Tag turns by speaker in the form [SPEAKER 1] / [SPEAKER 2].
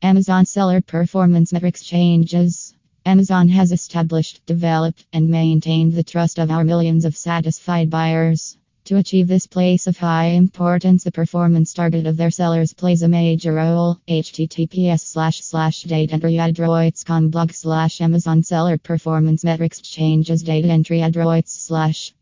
[SPEAKER 1] Amazon Seller Performance Metrics Changes. Amazon has established, developed, and maintained the trust of our millions of satisfied buyers. To achieve this place of high importance, the performance target of their sellers plays a major role. https slash slash blog slash Amazon seller performance metrics changes data entry adroits slash